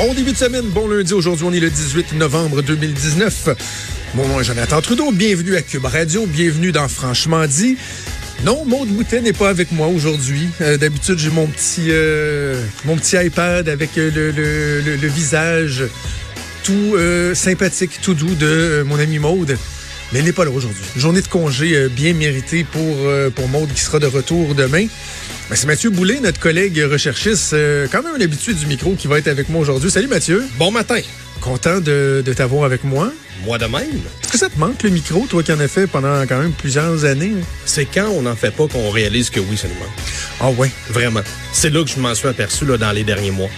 Bon début de semaine, bon lundi. Aujourd'hui, on est le 18 novembre 2019. Mon nom est Jonathan Trudeau. Bienvenue à Cube Radio. Bienvenue dans Franchement dit. Non, Maud Boutet n'est pas avec moi aujourd'hui. Euh, D'habitude, j'ai mon petit euh, mon petit iPad avec euh, le, visage tout sympathique, tout doux de mon ami Maude. Mais elle n'est pas là aujourd'hui. Journée de congé bien méritée pour, pour Maude qui sera de retour demain. Ben, c'est Mathieu Boulay, notre collègue recherchiste, euh, quand même un habitué du micro qui va être avec moi aujourd'hui. Salut Mathieu. Bon matin. Content de, de t'avoir avec moi. Moi de même. Est-ce que ça te manque le micro, toi qui en as fait pendant quand même plusieurs années? C'est quand on n'en fait pas qu'on réalise que oui, ça nous manque. Ah ouais? Vraiment. C'est là que je m'en suis aperçu là, dans les derniers mois.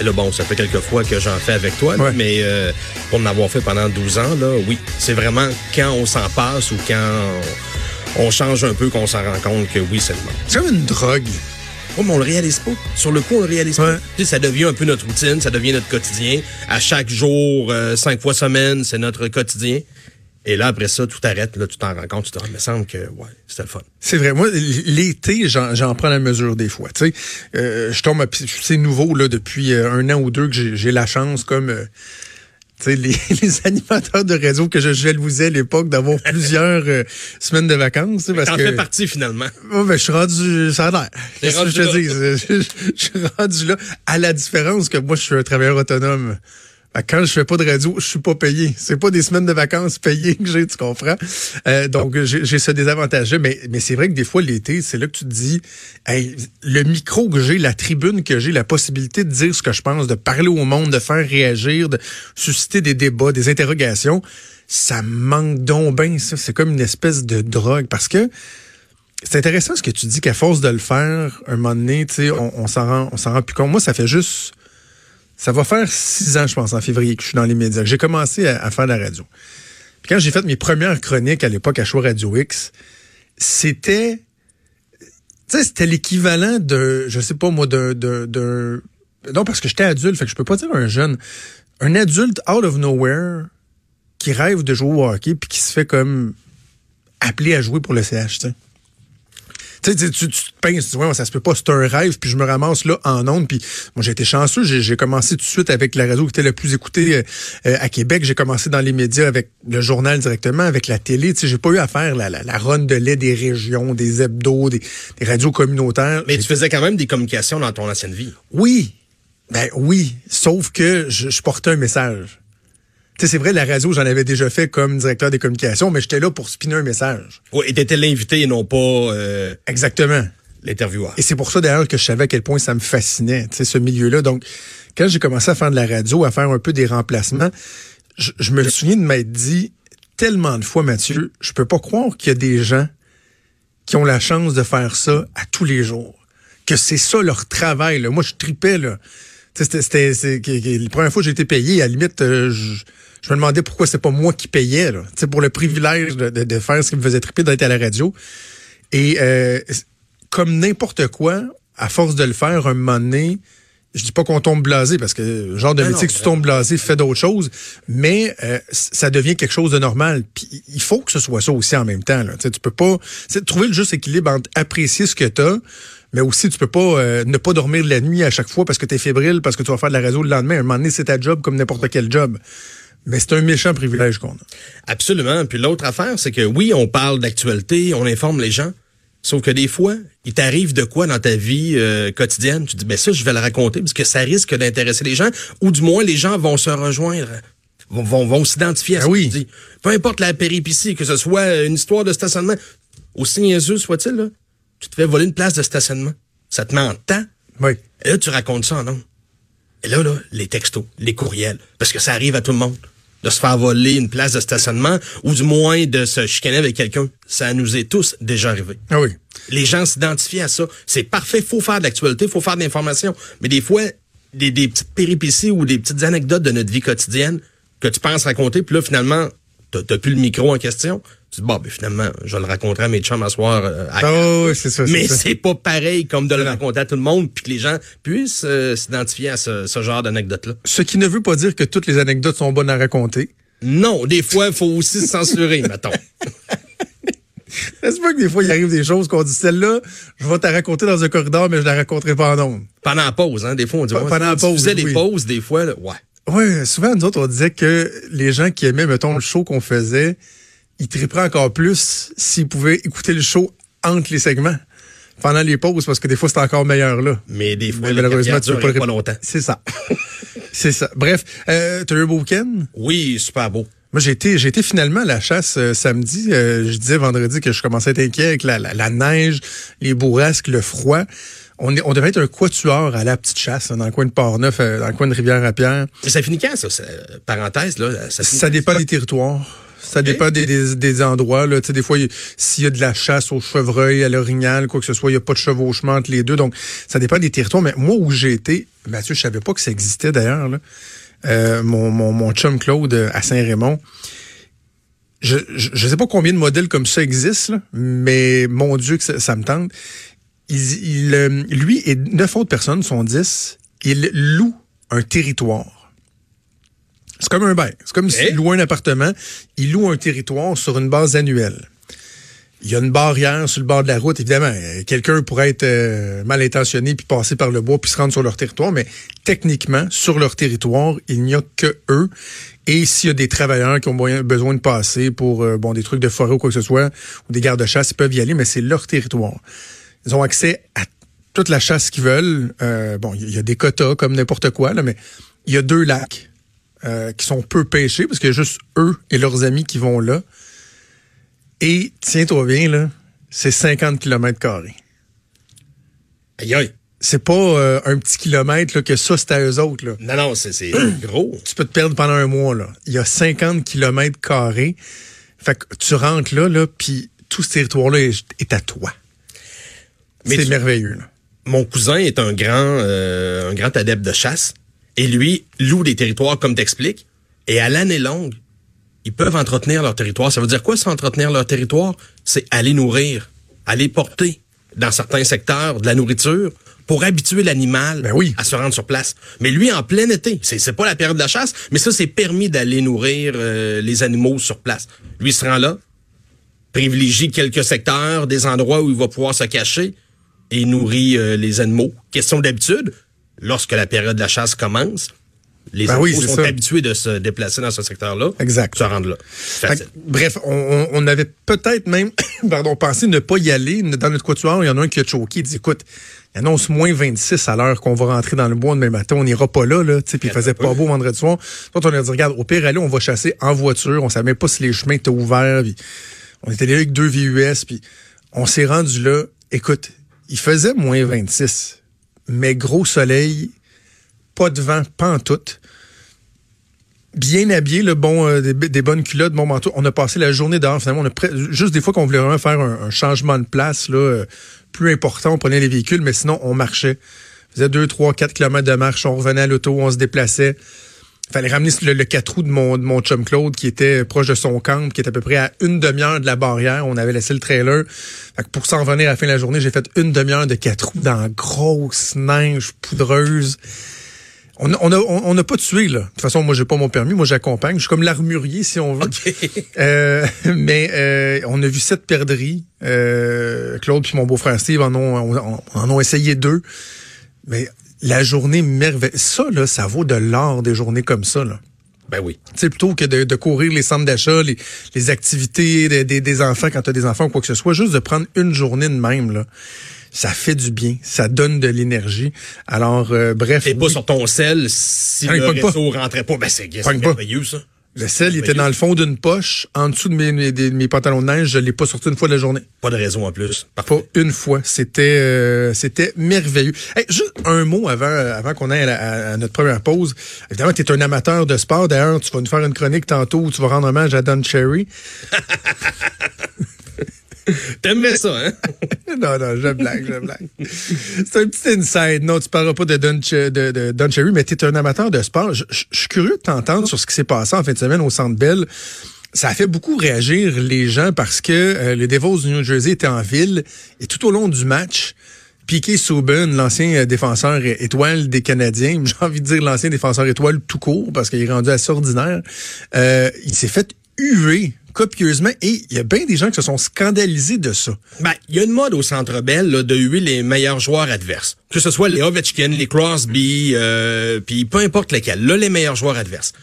Et là, bon, ça fait quelques fois que j'en fais avec toi, Ouais. mais euh, pour en avoir fait pendant 12 ans, là, oui. C'est vraiment quand on s'en passe ou quand on, on change un peu qu'on s'en rend compte que oui, ça nous manque. C'est comme une drogue. Oh, mais on le réalise pas. Sur le coup, on le réalise Ouais. pas. Tu sais, ça devient un peu notre routine, ça devient notre quotidien. À chaque jour, euh, cinq fois semaine, c'est notre quotidien. Et là, après ça, tout arrête. Là, tu t'en rends compte. Tu te Ah, il me semble que, ouais, c'était le fun. C'est vrai. Moi, l'été, j'en j'en prends la mesure des fois. Tu sais, euh, je tombe, c'est nouveau là depuis euh, un an ou deux que j'ai j'ai la chance, comme euh, les, les animateurs de radio que je jalousais à l'époque d'avoir plusieurs euh, semaines de vacances. Parce que fais partie, finalement. Ouais, ben, je suis rendu, ça a l'air. Je, je- je suis rendu là. À la différence que moi, je suis un travailleur autonome. Que Quand je fais pas de radio, je suis pas payé. C'est pas des semaines de vacances payées que j'ai, tu comprends? Euh, donc, j'ai j'ai ce désavantage-là. Mais, mais c'est vrai que des fois, l'été, c'est là que tu te dis, hey, le micro que j'ai, la tribune que j'ai, la possibilité de dire ce que je pense, de parler au monde, de faire réagir, de susciter des débats, des interrogations, ça manque donc bien, ça. C'est comme une espèce de drogue. Parce que, c'est intéressant ce que tu dis qu'à force de le faire, un moment donné, tu sais, on, on s'en rend, on s'en rend plus compte. Moi, ça fait juste, ça va faire six ans, je pense, en février, que je suis dans les médias. J'ai commencé à, faire la radio. Puis quand j'ai fait mes premières chroniques à l'époque à Choix Radio X, c'était, c'était l'équivalent de, je sais pas moi, de- non parce que j'étais adulte, fait que je peux pas dire un jeune, un adulte out of nowhere qui rêve de jouer au hockey puis qui se fait comme appeler à jouer pour le CH, tu sais. Tu sais, tu, te pinces, tu dis, ouais, ça se peut pas, c'est un rêve, puis je me ramasse là en ondes, puis moi j'ai été chanceux, j'ai j'ai commencé tout de suite avec la radio qui était la plus écoutée euh, euh, à Québec, j'ai commencé dans les médias avec le journal directement, avec la télé, tu sais, j'ai pas eu à faire la, la, la run de lait des régions, des hebdos, des, des radios communautaires. Mais tu faisais quand même des communications dans ton ancienne vie. oui, ben oui, sauf que je, je portais un message. Tu sais, c'est vrai, la radio, j'en avais déjà fait comme directeur des communications, mais j'étais là pour spinner un message. Oui, et t'étais l'invité et non pas euh, Exactement. l'intervieweur. Et c'est pour ça d'ailleurs que je savais à quel point ça me fascinait, tu sais, ce milieu-là. Donc, quand j'ai commencé à faire de la radio, à faire un peu des remplacements, je, je me souviens de m'être dit tellement de fois, Mathieu, je peux pas croire qu'il y a des gens qui ont la chance de faire ça à tous les jours. Que c'est ça leur travail. Là. Moi, je tripais, là. Tu sais, C'était, la première fois que j'ai été payé, à la limite, euh, je, je me demandais pourquoi c'est pas moi qui payais, là. Tu sais, pour le privilège de, de- de faire ce qui me faisait triper d'être à la radio. Et euh, comme n'importe quoi, à force de le faire, un moment donné, je dis pas qu'on tombe blasé, parce que le genre de métier non, que tu tombes blasé fait d'autres choses, mais euh, ça devient quelque chose de normal. Puis il faut que ce soit ça aussi en même temps. Là. Tu peux pas trouver le juste équilibre entre apprécier ce que tu as, mais aussi tu peux pas euh, ne pas dormir la nuit à chaque fois parce que tu es fébrile, parce que tu vas faire de la radio le lendemain. À un moment donné, c'est ta job comme n'importe quel job. Mais c'est un méchant privilège qu'on a. Absolument. Puis l'autre affaire, c'est que oui, on parle d'actualité, on informe les gens. Sauf que des fois, il t'arrive de quoi dans ta vie euh, quotidienne, tu te dis, ben ça, je vais le raconter parce que ça risque d'intéresser les gens, ou du moins les gens vont se rejoindre, vont, vont, vont s'identifier à Ah ce oui. que tu dis. Peu importe la péripétie, que ce soit une histoire de stationnement, aussi niaiseux soit-il, là, tu te fais voler une place de stationnement. Ça te met en temps. Oui. Et là, tu racontes ça en. Et là, là, les textos, les courriels, parce que ça arrive à tout le monde. De se faire voler une place de stationnement ou du moins de se chicaner avec quelqu'un. Ça nous est tous déjà arrivé. Ah oui. Les gens s'identifient à ça. C'est parfait, faut faire de l'actualité, faut faire de l'information. Mais des fois, des, des petites péripéties ou des petites anecdotes de notre vie quotidienne que tu penses raconter, puis là, finalement, t'as t'as plus le micro en question. Tu dis, bon, ben finalement, je le raconterai à mes chums à soir. euh, à oui, c'est ça. c'est mais c'est pas pareil comme de le raconter à tout le monde puis que les gens puissent euh, s'identifier à ce, ce genre d'anecdote-là. Ce qui ne veut pas dire que toutes les anecdotes sont bonnes à raconter. Non, des fois, il faut aussi se censurer, mettons. Est-ce pas que des fois, il arrive des choses qu'on dit, celle-là, je vais te raconter dans un corridor, mais je la raconterai pas en ondes. Pendant la pause, hein, des fois, on dit, ouais, pendant la tu pause, faisais des pauses, des fois, là, ouais. Ouais, souvent, nous autres, on disait que les gens qui aimaient, mettons, le show qu'on faisait, ils triperaient encore plus s'ils pouvaient écouter le show entre les segments, pendant les pauses, parce que des fois, c'est encore meilleur là. Mais des fois, Mais malheureusement, tu peux pas pas, longtemps. C'est ça. c'est ça. Bref, euh, t'as eu un beau week-end? Oui, super beau. Moi, j'ai été, j'ai été finalement à la chasse euh, samedi. Euh, je disais vendredi que je commençais à être inquiet avec la, la, la neige, les bourrasques, le froid. On, est, on devait être un quatuor à la petite chasse, là, dans le coin de Port-Neuf, euh, dans le coin de Rivière-à-Pierre. Et ça finit quand, ça? ça parenthèse, là? Ça, Ça dépend des territoires. Ça dépend des, des, des endroits. Là. Des fois, il- s'il y a de la chasse au chevreuil, à l'orignal, quoi que ce soit, il n'y a pas de chevauchement entre les deux. Donc, ça dépend des territoires. Mais moi, où j'ai été, Mathieu, je savais pas que ça existait d'ailleurs. Euh, mon, mon, mon chum Claude euh, à Saint-Raymond. Je, je, je sais pas combien de modèles comme ça existent, là, mais mon Dieu que ça, ça me tente. Il, il, euh, lui et neuf autres personnes sont dix. Ils louent un territoire. C'est comme un bail. C'est comme s'il louait un appartement. Il loue un territoire sur une base annuelle. Il y a une barrière sur le bord de la route. Évidemment, quelqu'un pourrait être euh, mal intentionné puis passer par le bois puis se rendre sur leur territoire, mais techniquement, sur leur territoire, il n'y a que eux. Et s'il y a des travailleurs qui ont besoin de passer pour euh, bon des trucs de forêt ou quoi que ce soit, ou des gardes-chasse, ils peuvent y aller, mais c'est leur territoire. Ils ont accès à toute la chasse qu'ils veulent. Euh, bon, il y a des quotas comme n'importe quoi, là, mais il y a deux lacs euh, qui sont peu pêchés parce qu'il y a juste eux et leurs amis qui vont là. Et tiens-toi bien, là, c'est 50 km carrés. Aïe, aïe. C'est pas euh, un petit kilomètre là, que ça, c'est à eux autres. Là. Non, non, c'est gros. Tu peux te perdre pendant un mois. Là. Il y a 50 km carrés. Fait que tu rentres là, là puis tout ce territoire-là est, est à toi. C'est merveilleux. Là. Mon cousin est un grand, euh, un grand adepte de chasse. Et lui, loue des territoires, comme t'expliques. Et à l'année longue, ils peuvent entretenir leur territoire. Ça veut dire quoi, ça, entretenir leur territoire? C'est aller nourrir, aller porter dans certains secteurs de la nourriture pour habituer l'animal Ben oui. à se rendre sur place. Mais lui, en plein été, c'est c'est pas la période de la chasse, mais ça, c'est permis d'aller nourrir euh, les animaux sur place. Lui, il se rend là, privilégie quelques secteurs, des endroits où il va pouvoir se cacher et nourrit euh, les animaux. Question d'habitude, lorsque la période de la chasse commence, les Ben oui, sont ça. habitués de se déplacer dans ce secteur-là. Exact. Se rendre là. Fait bref, on, avait peut-être même pardon, pensé ne pas y aller. Dans notre quatuor, il y en a un qui a choqué. Il dit, écoute, il annonce moins 26 à l'heure qu'on va rentrer dans le bois demain matin. On n'ira pas là, là. Puis il faisait pas beau vendredi soir. Donc, on a dit, regarde, au pire, allez, on va chasser en voiture. On savait même pas si les chemins étaient ouverts. Puis on était allé avec deux VUS. Puis on s'est rendu là. Écoute, il faisait moins 26. Mais gros soleil, pas de vent, pas en tout bien habillé, le bon, euh, des, bonnes culottes, bon manteau. On a passé la journée dehors, finalement. Juste des fois qu'on voulait vraiment faire un, un changement de place, là, euh, plus important, on prenait les véhicules, mais sinon, on marchait. On faisait 2, 3, 4 kilomètres de marche, on revenait à l'auto, on se déplaçait. Fallait ramener le, le 4 roues de mon, de mon chum Claude qui était proche de son camp, qui était à peu près à une demi-heure de la barrière. On avait laissé le trailer. Fait que pour s'en revenir à la fin de la journée, j'ai fait une demi-heure de 4 roues dans la grosse neige poudreuse. On n'a on a, on, a pas tué, là. De toute façon, moi, j'ai pas mon permis. Moi, j'accompagne. Je suis comme l'armurier, si on veut. Euh, mais euh, on a vu sept perdrix. Euh, Claude puis mon beau-frère Steve en ont, en, en ont essayé deux. Mais la journée merveilleuse. Ça, là, ça vaut de l'or des journées comme ça, là. Ben oui. Tu sais, plutôt que de, de courir les centres d'achat, les, les activités des- des- des enfants quand tu as des enfants ou quoi que ce soit, juste de prendre une journée de même, là, ça fait du bien, ça donne de l'énergie. Alors, euh, bref. Pas oui, sur ton sel si Ah, le pogne pas. réseau rentrait pas. Ben c'est pas. merveilleux, ça. Le sel, il était dans le fond d'une poche, en dessous de mes, mes, pantalons de neige, je l'ai pas sorti une fois de la journée. Pas de réseau en plus. Parfait. Pas une fois. C'était euh, c'était merveilleux. Hey, juste un mot avant, avant qu'on aille à, la- à notre première pause. Évidemment, tu es un amateur de sport. D'ailleurs, tu vas nous faire une chronique tantôt où tu vas rendre hommage à Don Cherry. T'aimais ça, hein? non, non, je blague, je blague. C'est un petit inside. Non, tu parleras pas de Don, Che- de, de Cherry, mais tu es un amateur de sport. Je, suis curieux de t'entendre sur ce qui s'est passé en fin de semaine au Centre Bell. Ça a fait beaucoup réagir les gens parce que euh, les Devils du New Jersey étaient en ville et tout au long du match, Piquet Souben, l'ancien euh, défenseur étoile des Canadiens, j'ai envie de dire l'ancien défenseur étoile tout court parce qu'il est rendu assez ordinaire, euh, il s'est fait huer copieusement et il y a bien des gens qui se sont scandalisés de ça. Ben, il y a une mode au Centre Bell là, de huer les meilleurs joueurs adverses. Que ce soit les Ovechkin, les Crosby, euh, puis peu importe lesquels. Là, les meilleurs joueurs adverses.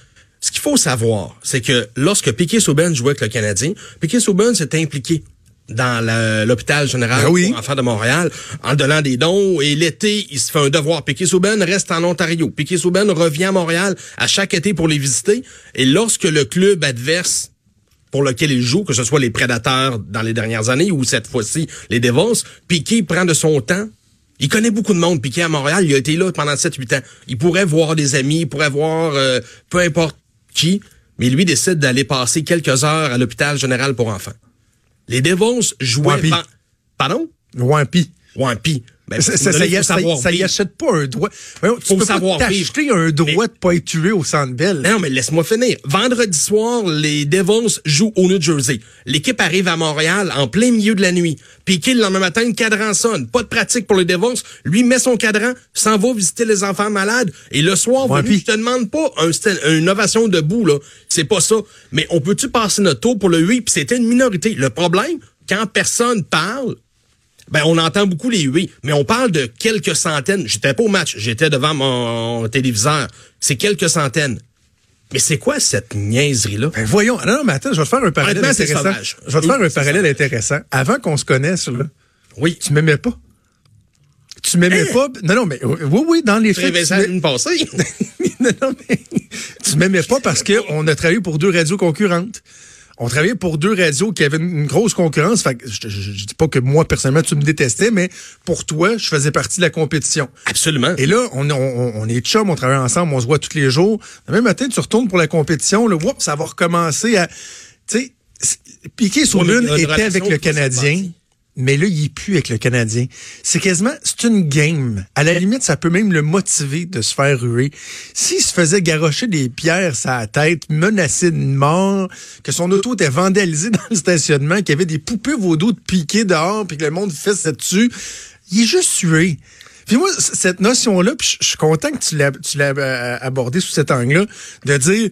Ce qu'il faut savoir, c'est que lorsque Piquet Souben jouait avec le Canadien, Piquet Souben s'était impliqué dans l'hôpital général Ben oui. pour enfants de Montréal en donnant des dons et l'été il se fait un devoir Piquet Souben reste en Ontario Piquet Souben revient à Montréal à chaque été pour les visiter et lorsque le club adverse pour lequel il joue, que ce soit les Prédateurs dans les dernières années ou cette fois-ci les Devils, Piquet prend de son temps? Il connaît beaucoup de monde, Piquet à Montréal. Il a été là pendant 7-8 ans. Il pourrait voir des amis, il pourrait voir euh, peu importe qui, mais lui décide d'aller passer quelques heures à l'hôpital général pour enfants. Les Devils jouaient... Wampi. Pardon? Wampi. Wampi. Ben, Ça, y faut ça, achète pas un droit. Voyons, tu Faut peux savoir pas t'acheter un droit de pas être tué au Centre Bell. Non, mais laisse-moi finir. Vendredi soir, les Devils jouent au New Jersey. L'équipe arrive à Montréal en plein milieu de la nuit. Piqué le lendemain matin, le cadran sonne. Pas de pratique pour les Devils. Lui met son cadran, s'en va visiter les enfants malades. Et le soir, Ouais, venu, je te demande pas un, une ovation debout, là. C'est pas ça. Mais on peut-tu passer notre tour pour le 8? Puis c'était une minorité. Le problème, quand personne parle, ben, on entend beaucoup les huées, mais on parle de quelques centaines. J'étais pas au match, j'étais devant mon téléviseur. C'est quelques centaines. Mais c'est quoi cette niaiserie-là? Ben voyons. Non, non, mais attends, je vais te faire un parallèle intéressant. sauvage. Je vais te faire un parallèle intéressant. Avant qu'on se connaisse, là, Oui. tu m'aimais pas. Tu m'aimais Hein? pas. Non, non, mais oui, oui, dans les faits. tu ça passée? non, non, mais tu m'aimais pas parce que on a travaillé pour deux radios concurrentes. On travaillait pour deux radios qui avaient une grosse concurrence. Fait que je, je, je dis pas que moi, personnellement, tu me détestais, mais pour toi, je faisais partie de la compétition. Absolument. Et là, on, on, on est chum, on travaille ensemble, on se voit tous les jours. Le même matin, tu retournes pour la compétition, là, whoop, ça va recommencer à. Tu sais, Piqué Ouais, mais Souben il y a une était avec le Canadien. Mais là, il plus avec le Canadien. C'est quasiment, c'est une game. À la limite, ça peut même le motiver de se faire ruer. S'il se faisait garrocher des pierres sur la tête, menacé de mort, que son auto était vandalisée dans le stationnement, qu'il y avait des poupées vaudou de piqué dehors, puis que le monde fessait dessus, il est juste sué. Puis moi, cette notion-là, puis je suis content que tu l'as tu l'as euh, abordé sous cet angle-là, de dire,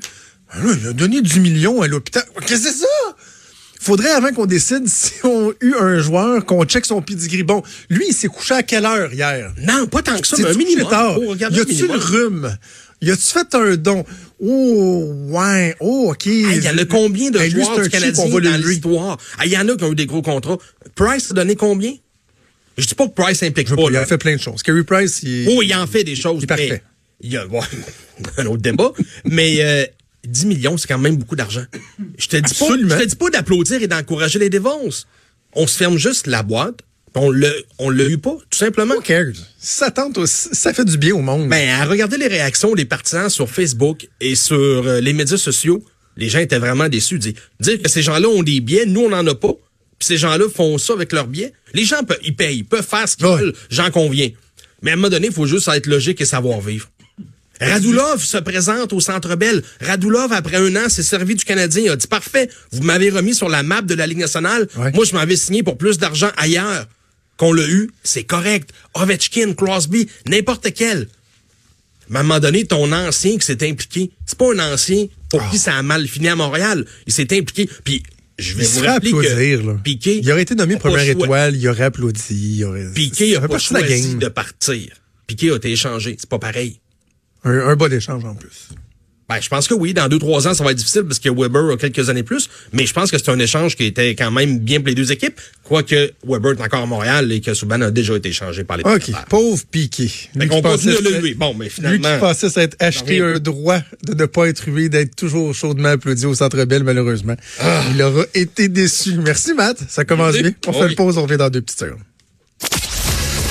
Ah il a donné 10 millions à l'hôpital. Qu'est-ce que c'est ça? Faudrait, avant qu'on décide si on a eu un joueur, qu'on check son pedigree. Bon, lui, il s'est couché à quelle heure hier? Non, pas tant que ça, mais un minimum. tard? Regarder Y le a-tu le rhume? Y a-tu fait un don? Oh, ouais. Oh, OK. Hey, Il y en a combien de Hey, joueurs du Canadien va dans l'histoire? Il y en a qui ont eu des gros contrats. Price a donné combien? Je dis pas que Price implique pas. il a fait plein de choses. Kerry Price, il... Oh, il en fait des choses. Il est parfait. Il y a bon, un autre débat. mais euh, 10 millions, c'est quand même beaucoup d'argent. Je te dis pas, je te dis pas d'applaudir et d'encourager les dévonces. On se ferme juste la boîte. On le, on l'a eu pas, tout simplement. Who cares? Ça tente, ça fait du bien au monde. Ben, à regarder les réactions des partisans sur Facebook et sur euh, les médias sociaux, les gens étaient vraiment déçus. Dire, dire que ces gens-là ont des billets, nous, on n'en a pas, puis ces gens-là font ça avec leurs billets. Les gens, peuvent, ils payent, ils peuvent faire ce qu'ils Ouais. veulent, j'en conviens. Mais à un moment donné, il faut juste être logique et savoir vivre. Radulov se présente au Centre Bell. Radulov, après un an, s'est servi du Canadien. Il a dit, parfait, vous m'avez remis sur la map de la Ligue nationale. Ouais. Moi, je m'avais signé pour plus d'argent ailleurs. Qu'on l'a eu, c'est correct. Ovechkin, Crosby, n'importe quel. Mais à un moment donné, ton ancien qui s'est impliqué, c'est pas un ancien pour qui ça a mal fini à Montréal. Il s'est impliqué. Puis, je vais il vous rappeler applaudir, que là. Piqué... il aurait été nommé pas première étoile, il aurait applaudi. Il aurait... Piqué ça a pas la choisi de partir. Piqué a été échangé. C'est pas pareil. Un, un bas d'échange en plus. Ben, je pense que oui, dans deux, trois ans, ça va être difficile parce que Weber a quelques années plus, mais je pense que c'est un échange qui était quand même bien pour les deux équipes, quoique Weber est encore à Montréal et que Subban a déjà été échangé par les OK, pauvre Piqué. Fait Lui qui continue de le. Bon, mais Lui qui finalement, pensait s'être acheté un droit de ne pas être rué, d'être toujours chaudement applaudi au Centre Bell, malheureusement. Il aura été déçu. Merci, Matt. Ça commence bien. On Oh fait une pause, on revient dans deux petites secondes.